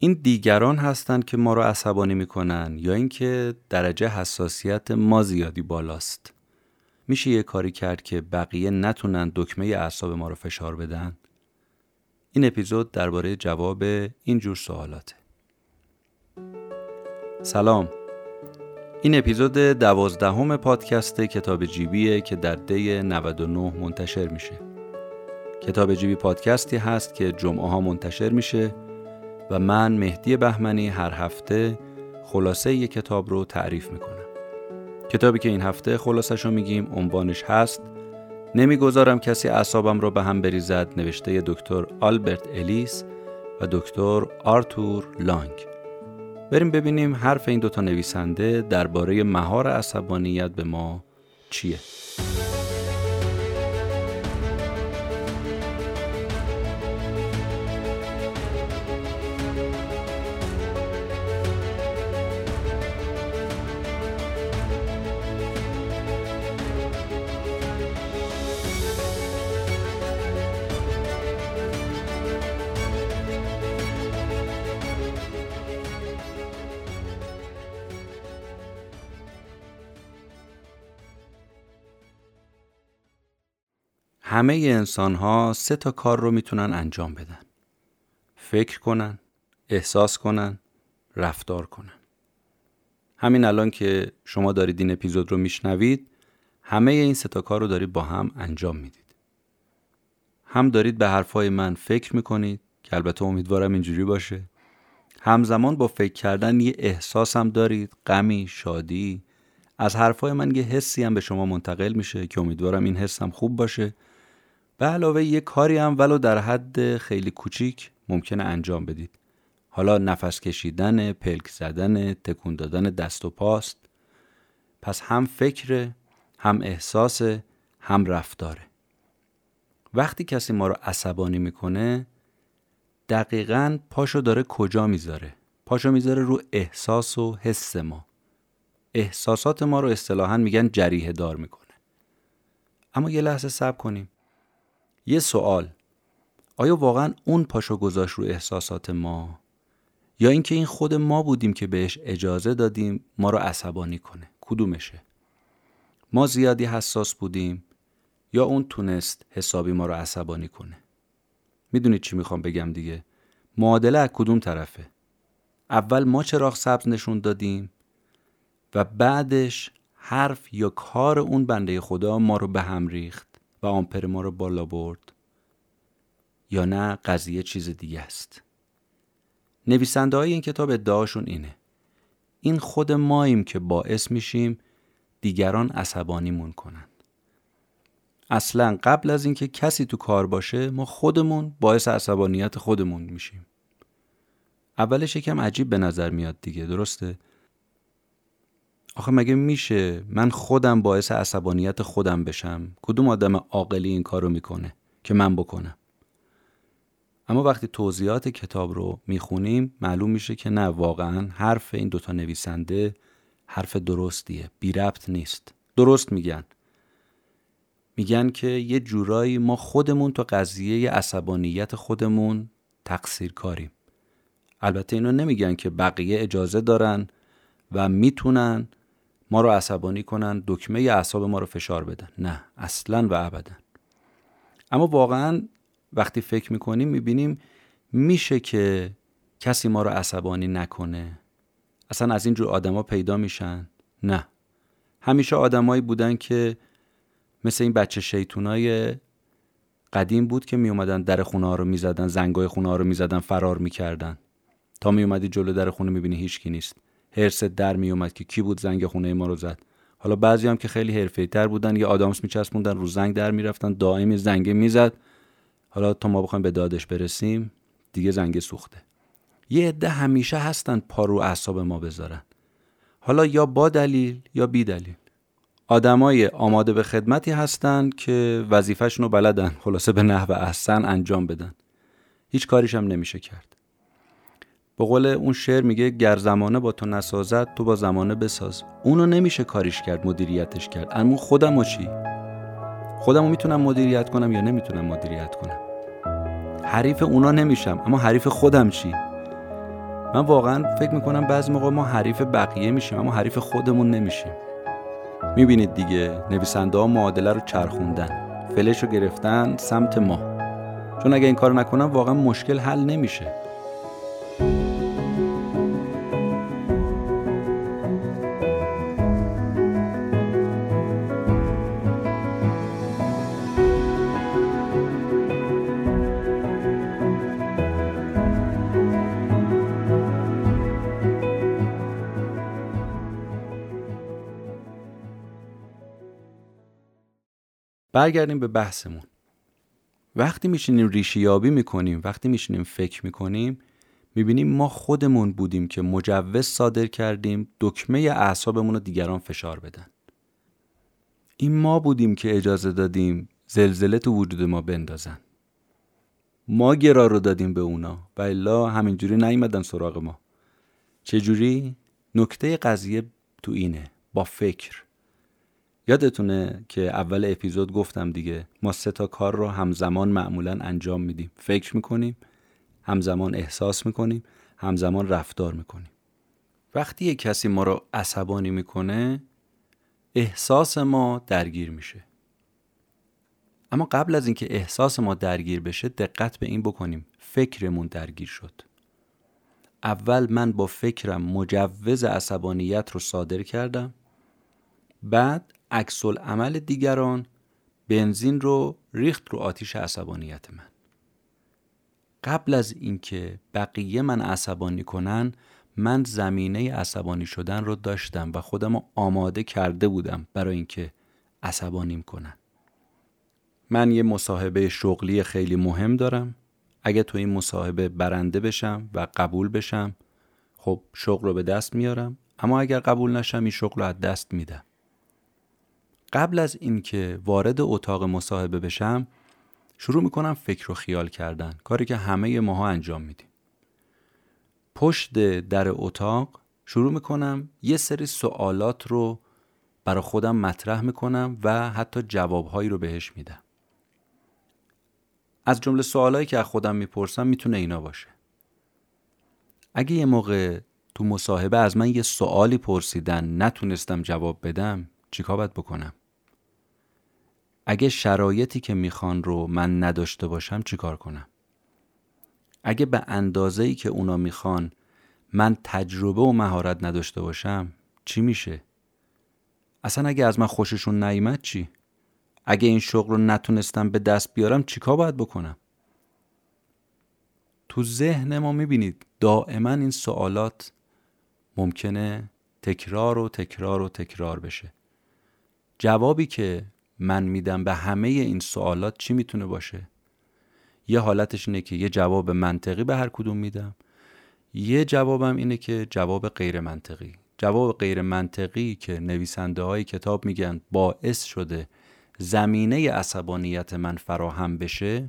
این دیگران هستند که ما رو عصبانی می‌کنن یا اینکه درجه حساسیت ما زیادی بالاست. میشه یه کاری کرد که بقیه نتونن دکمه اعصاب ما رو فشار بدن؟ این اپیزود درباره جواب این جور سوالاته. سلام. این اپیزود دوازدهم پادکست کتاب جیبیه که در دی 99 منتشر میشه. کتاب جیبی پادکستی هست که جمعه ها منتشر میشه و من مهدی بهمنی هر هفته خلاصه یک کتاب رو تعریف می‌کنم. کتابی که این هفته خلاصش رو میگیم عنوانش هست نمی‌گذارم کسی اعصابم رو به هم بریزد نوشته دکتر آلبرت الیس و دکتر آرتور لانگ. بریم ببینیم حرف این دوتا نویسنده درباره مهار عصبانیت به ما چیه. همه انسان ها سه تا کار رو می‌تونن انجام بدن. فکر کنن، احساس کنن، رفتار کنن. همین الان که شما دارید این اپیزود رو میشنوید همه این سه تا کار رو دارید با هم انجام می‌دید. هم دارید به حرفای من فکر می‌کنید که البته امیدوارم اینجوری باشه. همزمان با فکر کردن یه احساس هم دارید غمی، شادی، از حرفای من یه حسی هم به شما منتقل میشه که امیدوارم این حس هم خوب باشه به علاوه یه کاری هم ولو در حد خیلی کوچیک ممکنه انجام بدید. حالا نفس کشیدن، پلک زدن، تکون دادن دست و پاست. پس هم فکر، هم احساس، هم رفتاره. وقتی کسی ما رو عصبانی می‌کنه دقیقا پاشو داره کجا می‌ذاره؟ پاشو می‌ذاره رو احساس و حس ما. احساسات ما رو اصطلاحا میگن جریه دار می‌کنه. اما یه لحظه صبر کنیم. یه سوال. آیا واقعا اون پاشو گذاشت رو احساسات ما؟ یا اینکه این خود ما بودیم که بهش اجازه دادیم ما رو عصبانی کنه؟ کدومشه؟ ما زیادی حساس بودیم یا اون تونست حسابی ما رو عصبانی کنه؟ می‌دونید چی می‌خوام بگم دیگه. معادله از کدوم طرفه؟ اول ما چراغ سبز نشون دادیم و بعدش حرف یا کار اون بنده خدا ما رو به هم ریخت. و آمپر ما رو بالا برد. یا نه قضیه چیز دیگه است. نویسنده های این کتاب ادعاشون اینه. این خود ماییم که باعث میشیم دیگران عصبانیمون کنن اصلا قبل از اینکه کسی تو کار باشه ما خودمون باعث عصبانیت خودمون میشیم. اولش یکم عجیب به نظر میاد دیگه درسته؟ آخه مگه میشه من خودم باعث عصبانیت خودم بشم؟ کدوم آدم عاقلی این کارو می‌کنه که من بکنم؟ اما وقتی توضیحات کتاب رو می‌خونیم معلوم میشه که نه واقعا حرف این دوتا نویسنده حرف درستیه بی ربط نیست. درست میگن. میگن که یه جورایی ما خودمون تو قضیه عصبانیت خودمون تقصیر کاریم البته اینو نمیگن که بقیه اجازه دارن و می‌تونن ما رو عصبانی کنن دکمه اعصاب ما رو فشار بدن. نه اصلا و ابدا. اما واقعا وقتی فکر می‌کنیم می‌بینیم میشه که کسی ما رو عصبانی نکنه. اصلا از اینجور آدما پیدا میشن. نه. همیشه آدمایی بودن که مثل این بچه شیطونای قدیم بود که می اومدن در خونه ها رو می‌زدن زنگای خونه ها رو می‌زدن فرار می‌کردن. تا می اومدی جلو در خونه می‌بینی هیچکی نیست. هرس در می اومد که کی بود زنگ خونه ما رو زد. حالا بعضی هم که خیلی حرفه‌ای تر بودن یه آدامس میچسبوندن رو زنگ در می‌رفتن دائمی زنگ می‌زد. حالا تا ما بخوایم به دادش برسیم دیگه زنگ سوخته. یه عده همیشه هستن پا رو اعصاب ما بذارن. حالا یا با دلیل یا بی دلیل. آدمای آماده به خدمتی هستن که وظیفهشون رو بلدن خلاصه به نحو احسن انجام بدن. هیچ کاریش هم نمیشه کرد. به قول اون شعر میگه گر زمانه با تو نسازد تو با زمانه بساز. اونو نمیشه کاریش کرد مدیریتش کرد. اما خودم و چی؟ خودم رو می‌تونم مدیریت کنم یا نمی‌تونم مدیریت کنم؟ حریف اونا نمیشم اما حریف خودم چی؟ من واقعا فکر می‌کنم بعضی موقع ما حریف بقیه میشیم اما حریف خودمون نمیشیم. می‌بینید دیگه نویسنده ها معادله رو چرخوندن. فلش رو گرفتن سمت ما. چون اگه این کار نکنم واقعا مشکل حل نمیشه. برگردیم به بحثمون. وقتی میشینیم ریشی یابی می‌کنیم وقتی میشینیم فکر می‌کنیم می‌بینیم ما خودمون بودیم که مجوز صادر کردیم دکمه اعصابمون رو دیگران فشار بدن. این ما بودیم که اجازه دادیم زلزله تو وجود ما بندازن. ما گرا رو دادیم به اونا و الا همینجوری نیومدن سراغ ما. چجوری؟ نکته قضیه تو اینه با فکر. یادتونه که اول اپیزود گفتم دیگه ما سه تا کار رو همزمان معمولا انجام میدیم. فکر می‌کنیم همزمان احساس می‌کنیم همزمان رفتار می‌کنیم. وقتی یک کسی ما رو عصبانی می‌کنه احساس ما درگیر میشه. اما قبل از اینکه احساس ما درگیر بشه دقت به این بکنیم. فکرمون درگیر شد. اول من با فکرم مجوز عصبانیت رو صادر کردم. بعد عکس عمل دیگران بنزین رو ریخت رو آتیش عصبانیت من. قبل از اینکه بقیه من عصبانی کنن من زمینه عصبانی شدن رو داشتم و خودم رو آماده کرده بودم برای اینکه عصبانیم کنن. من یه مصاحبه شغلی خیلی مهم دارم. اگه تو این مصاحبه برنده بشم و قبول بشم خب شغل رو به دست میارم. اما اگر قبول نشم این شغل رو از دست میدم. قبل از اینکه وارد اتاق مصاحبه بشم شروع می‌کنم فکر و خیال کردن کاری که همه ماها انجام میدیم. پشت در اتاق شروع می‌کنم یه سری سوالات رو برا خودم مطرح می‌کنم و حتی جوابهایی رو بهش میدم. از جمله سوالایی که از خودم می‌پرسم می‌تونه اینا باشه. اگه یه موقع تو مصاحبه از من یه سوالی پرسیدن نتونستم جواب بدم چیکار باید بکنم؟ اگه شرایطی که می‌خوان رو من نداشته باشم چیکار کنم؟ اگه به اندازه ای که اونا می‌خوان من تجربه و مهارت نداشته باشم چی میشه؟ اصلا اگه از من خوششون نیمد چی؟ اگه این شغل رو نتونستم به دست بیارم چیکار باید بکنم؟ تو ذهن ما می‌بینید دائما این سوالات ممکنه تکرار و تکرار و تکرار بشه. جوابی که من میدم به همه این سوالات چی می‌تونه باشه؟ یه حالتش اینه که یه جواب منطقی به هر کدوم میدم. یه جوابم اینه که جواب غیر منطقی جواب غیر منطقی که نویسنده های کتاب میگن باعث شده زمینه عصبانیت من فراهم بشه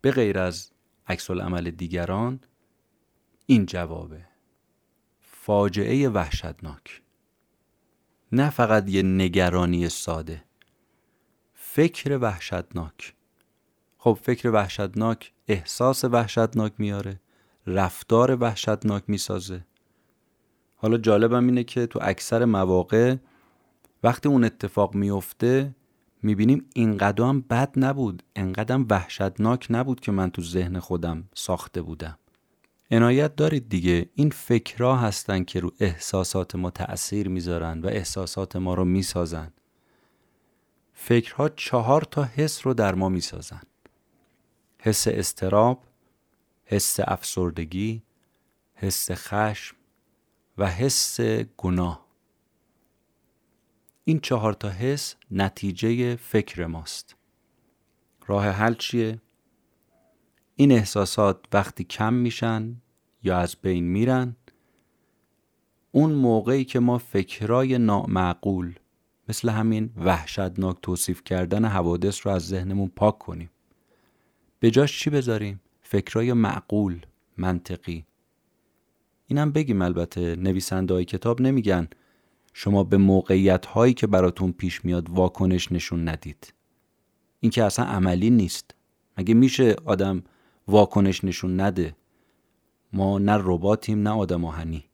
به غیر از عکس عمل دیگران این جوابه. فاجعه وحشتناک. نه فقط یه نگرانی ساده. فکر وحشتناک. خب فکر وحشتناک احساس وحشتناک میاره رفتار وحشتناک می‌سازه. حالا جالبم اینه که تو اکثر مواقع وقتی اون اتفاق میفته می‌بینیم اینقدر هم بد نبود انقدر وحشتناک نبود که من تو ذهن خودم ساخته بودم. عنایت دارید دیگه این فکرها هستن که رو احساسات ما تأثیر می‌ذارن و احساسات ما رو می‌سازن. فکرها چهار تا حس رو در ما می‌سازن. حس استراب حس افسردگی حس خشم و حس گناه. این چهار تا حس نتیجه فکر ماست. راه حل چیه؟ این احساسات وقتی کم میشن یا از بین میرن اون موقعی که ما فکرای نامعقول مثل همین وحشتناک توصیف کردن حوادث رو از ذهنمون پاک کنیم. به جاش چی بذاریم؟ فکرای معقول منطقی. اینم بگیم البته نویسنده های کتاب نمیگن شما به موقعیت هایی که براتون پیش میاد واکنش نشون ندید. این که اصلا عملی نیست. مگه میشه آدم واکنش نشون نده؟ ما نه رباتیم نه آدم آهنی.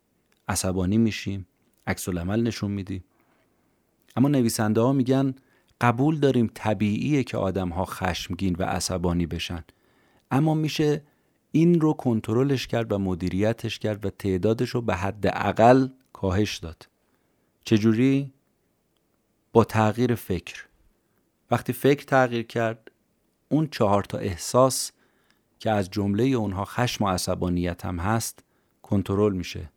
عصبانی میشیم عکس العمل نشون میدیم. اما نویسنده ها میگن قبول داریم طبیعیه که آدم ها خشمگین و عصبانی بشن. اما میشه این رو کنترلش کرد و مدیریتش کرد و تعدادش رو به حد اقل کاهش داد. چجوری؟ با تغییر فکر. وقتی فکر تغییر کرد اون چهار تا احساس که از جمله اونها خشم و عصبانیت هم هست کنترل میشه.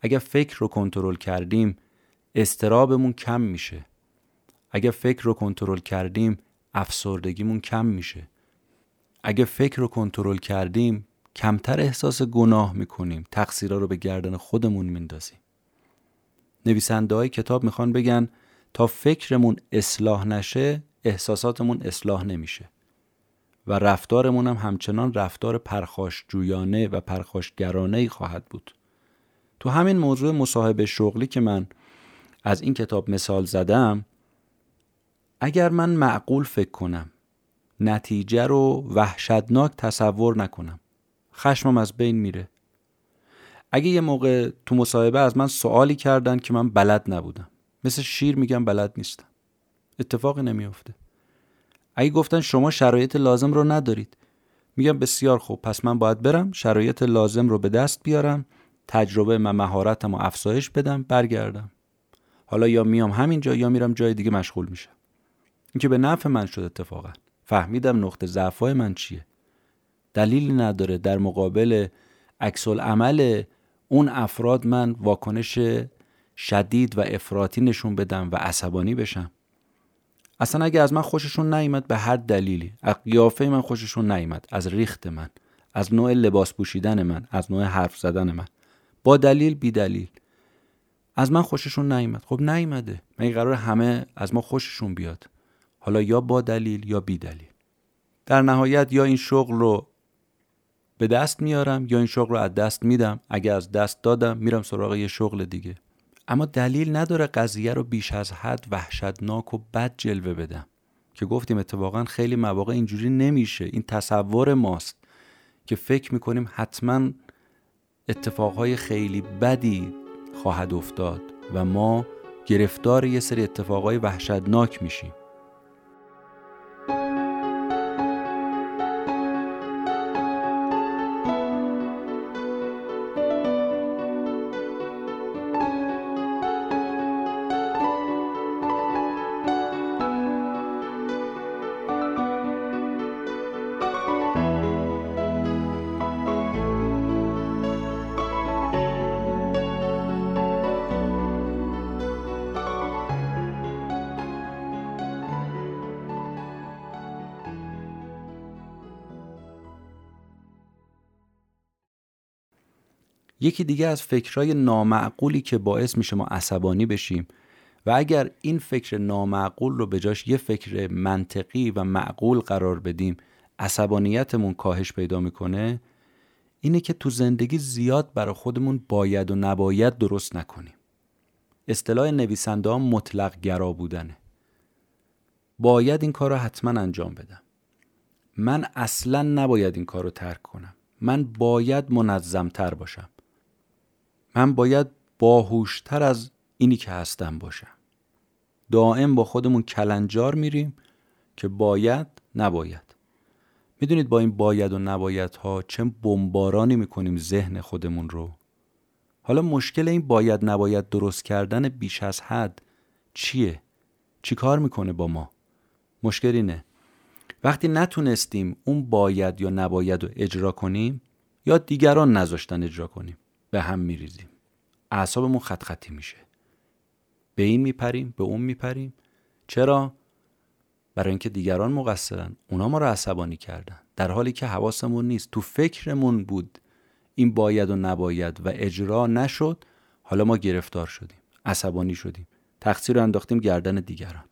اگر فکر رو کنترل کردیم استرابمون کم میشه. اگر فکر رو کنترل کردیم افسردگیمون کم میشه. اگه فکر رو کنترل کردیم کمتر احساس گناه می‌کنیم. تقصیرها رو به گردن خودمون میندازیم. نویسنده های کتاب می‌خوان بگن تا فکرمون اصلاح نشه احساساتمون اصلاح نمیشه. و رفتارمون هم همچنان رفتار پرخاش جویانه و پرخاشگرانه ای خواهد بود. تو همین موضوع مصاحبه شغلی که من از این کتاب مثال زدم اگر من معقول فکر کنم نتیجه رو وحشتناک تصور نکنم خشمم از بین میره. اگه یه موقع تو مصاحبه از من سوالی کردن که من بلد نبودم مثل شیر میگم بلد نیستم. اتفاقی نمیافته. اگه گفتن شما شرایط لازم رو ندارید میگم بسیار خوب پس من باید برم شرایط لازم رو به دست بیارم تجربه و مهارتم و افزایش بدم برگردم. حالا یا میام همینجا یا میرم جای دیگه مشغول میشم. این که به نفع من شد اتفاقا. فهمیدم نقطه ضعفای من چیه. دلیلی نداره در مقابل عکس عمل اون افراد من واکنش شدید و افراطی نشون بدم و عصبانی بشم. اصلا اگه از من خوششون نیامد به هر دلیلی. از قیافه من خوششون نیامد از ریخت من. از نوع لباس پوشیدن من. از نوع حرف زدن من. با دلیل بی دلیل. از من خوششون نیامد خب نیامده من قرار همه از ما خوششون بیاد. حالا یا با دلیل یا بی دلیل. در نهایت یا این شغل رو به دست میارم یا این شغل رو از دست میدم. اگه از دست دادم میرم سراغ یه شغل دیگه. اما دلیل نداره قضیه رو بیش از حد وحشتناک و بد جلوه بدم. که گفتیم اتفاقا خیلی مواقع اینجوری نمیشه. این تصور ماست که فکر می‌کنیم حتما اتفاقهای خیلی بدی خواهد افتاد و ما گرفتار یه سری اتفاقهای وحشتناک میشیم. یکی دیگه از فکرهای نامعقولی که باعث میشه ما عصبانی بشیم و اگر این فکر نامعقول رو به جاش یه فکر منطقی و معقول قرار بدیم عصبانیتمون کاهش پیدا می‌کنه اینه که تو زندگی زیاد برای خودمون باید و نباید درست نکنیم. اصطلاح نویسنده ها مطلق گرا بودنه. باید این کار رو حتما انجام بدم. من اصلا نباید این کار رو ترک کنم. من باید منظمتر باشم. من باید باهوشتر از اینی که هستم باشم. دائم با خودمون کلنجار میریم که باید نباید. می‌دونید با این باید و نباید ها چه بمبارانی می‌کنیم ذهن خودمون رو. حالا مشکل این باید نباید درست کردن بیش از حد چیه؟ چی کار می‌کنه با ما؟ مشکل اینه. وقتی نتونستیم اون باید یا نباید رو اجرا کنیم یا دیگران نذاشتن اجرا کنیم. به هم میریزیم. اعصابمون خط خطی میشه. به این میپریم به اون میپریم. چرا؟ برای اینکه دیگران مقصرن. اونا ما رو عصبانی کردن. در حالی که حواسمون نیست. تو فکرمون بود این باید و نباید و اجرا نشد حالا ما گرفتار شدیم. عصبانی شدیم. تقصیر رو انداختیم گردن دیگران.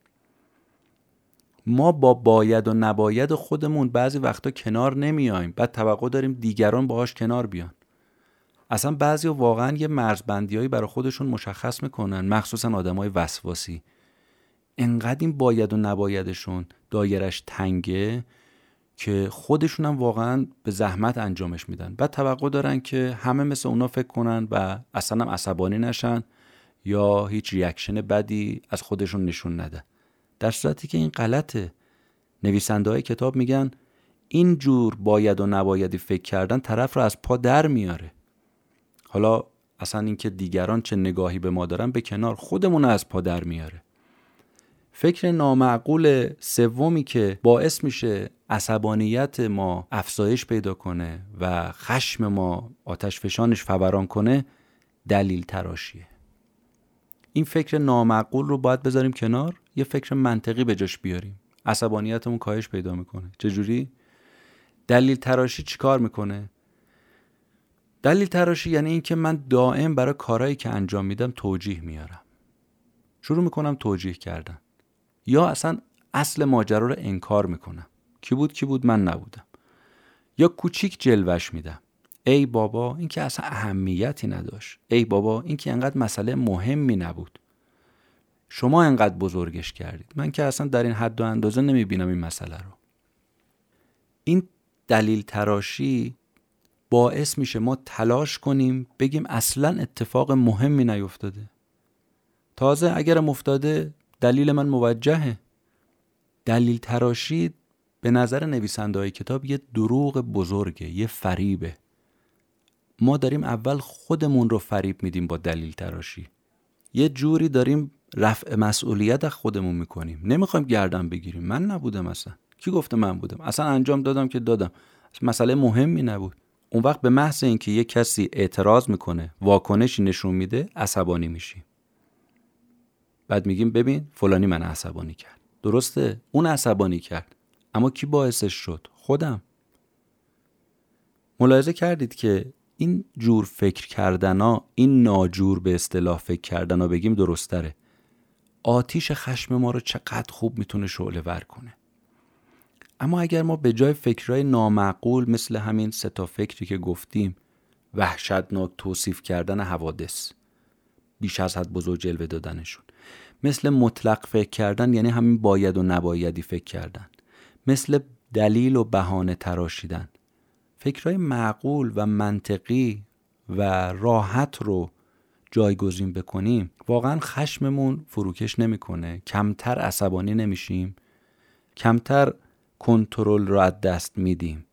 ما با باید و نباید خودمون بعضی وقتا کنار نمیایم بعد توقع داریم دیگران باهاش کنار بیان. اصلا بعضی واقعا یه مرزبندیایی برای خودشون مشخص می‌کنن مخصوصا آدمای وسواسی. انقدر این باید و نبایدشون دایرش تنگه که خودشون هم واقعا به زحمت انجامش میدن. بعد توقع دارن که همه مثل اونا فکر کنن و اصلا هم عصبانی نشن یا هیچ ریاکشن بدی از خودشون نشون نده. در صورتی که این غلطه نویسنده های کتاب میگن این جور باید و نبایدی فکر کردن طرف رو از پا در میاره. حالا اصلا اینکه دیگران چه نگاهی به ما دارن به کنار خودمون از پا در میاره. فکر نامعقول سومی که باعث میشه عصبانیت ما افزایش پیدا کنه و خشم ما آتش فشانش فوران کنه دلیل تراشیه. این فکر نامعقول رو باید بذاریم کنار یه فکر منطقی به جاش بیاریم. عصبانیتمون کاهش پیدا می‌کنه. چجوری؟ دلیل تراشی چیکار می‌کنه؟ دلیل تراشی یعنی اینکه من دائم برای کارهایی که انجام میدم توجیه میارم. شروع می‌کنم توجیه کردن. یا اصلا اصل ماجرا رو انکار می‌کنم. کی بود کی بود من نبودم. یا کوچیک جلوش میدم. ای بابا این که اصلا اهمیتی نداشت. ای بابا این که انقدر مسئله مهمی نبود. شما انقدر بزرگش کردید. من که اصلا در این حد و اندازه نمی‌بینم این مسئله رو. این دلیل تراشی باعث میشه ما تلاش کنیم بگیم اصلا اتفاق مهمی نیفتاده. تازه اگرم افتاده دلیل من موجهه. دلیل تراشی به نظر نویسنده های کتاب یه دروغ بزرگه یه فریبه. ما داریم اول خودمون رو فریب میدیم با دلیل تراشی. یه جوری داریم رفع مسئولیت از خودمون می‌کنیم. نمی‌خوایم گردن بگیریم. من نبودم اصلا. کی گفته من بودم؟ اصلا انجام دادم که دادم. مسئله مهمی نبود. اون وقت به محض اینکه یه کسی اعتراض می‌کنه واکنشی نشون میده عصبانی میشیم بعد میگیم ببین فلانی من عصبانی کرد. درسته؟ اون عصبانی کرد. اما کی باعثش شد؟ خودم. ملاحظه کردید که این جور فکر کردن ها این ناجور به اصطلاح فکر کردن ها بگیم درستره. آتیش خشم ما رو چقدر خوب می‌تونه شعله ور کنه. اما اگر ما به جای فکرهای نامعقول مثل همین سه تا فکری که گفتیم وحشتناک توصیف کردن حوادث بیش از حد بزرگ جلوه دادنشون مثل مطلق فکر کردن یعنی همین باید و نبایدی فکر کردن مثل دلیل و بهانه تراشیدن فکرهای معقول و منطقی و راحت رو جایگزین بکنیم واقعا خشممون فروکش نمی‌کنه کمتر عصبانی نمیشیم کمتر کنترل رو از دست میدیم.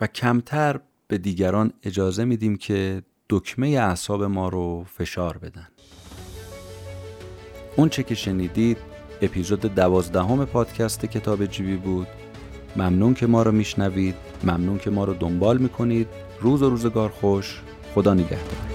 و کمتر به دیگران اجازه میدیم که دکمه اعصاب ما رو فشار بدن. اون چه که شنیدید اپیزود دوازدهم پادکست کتاب جیبی بود. ممنون که ما رو میشنوید. ممنون که ما رو دنبال می‌کنید. روز و روزگار خوش. خدا نگهدار.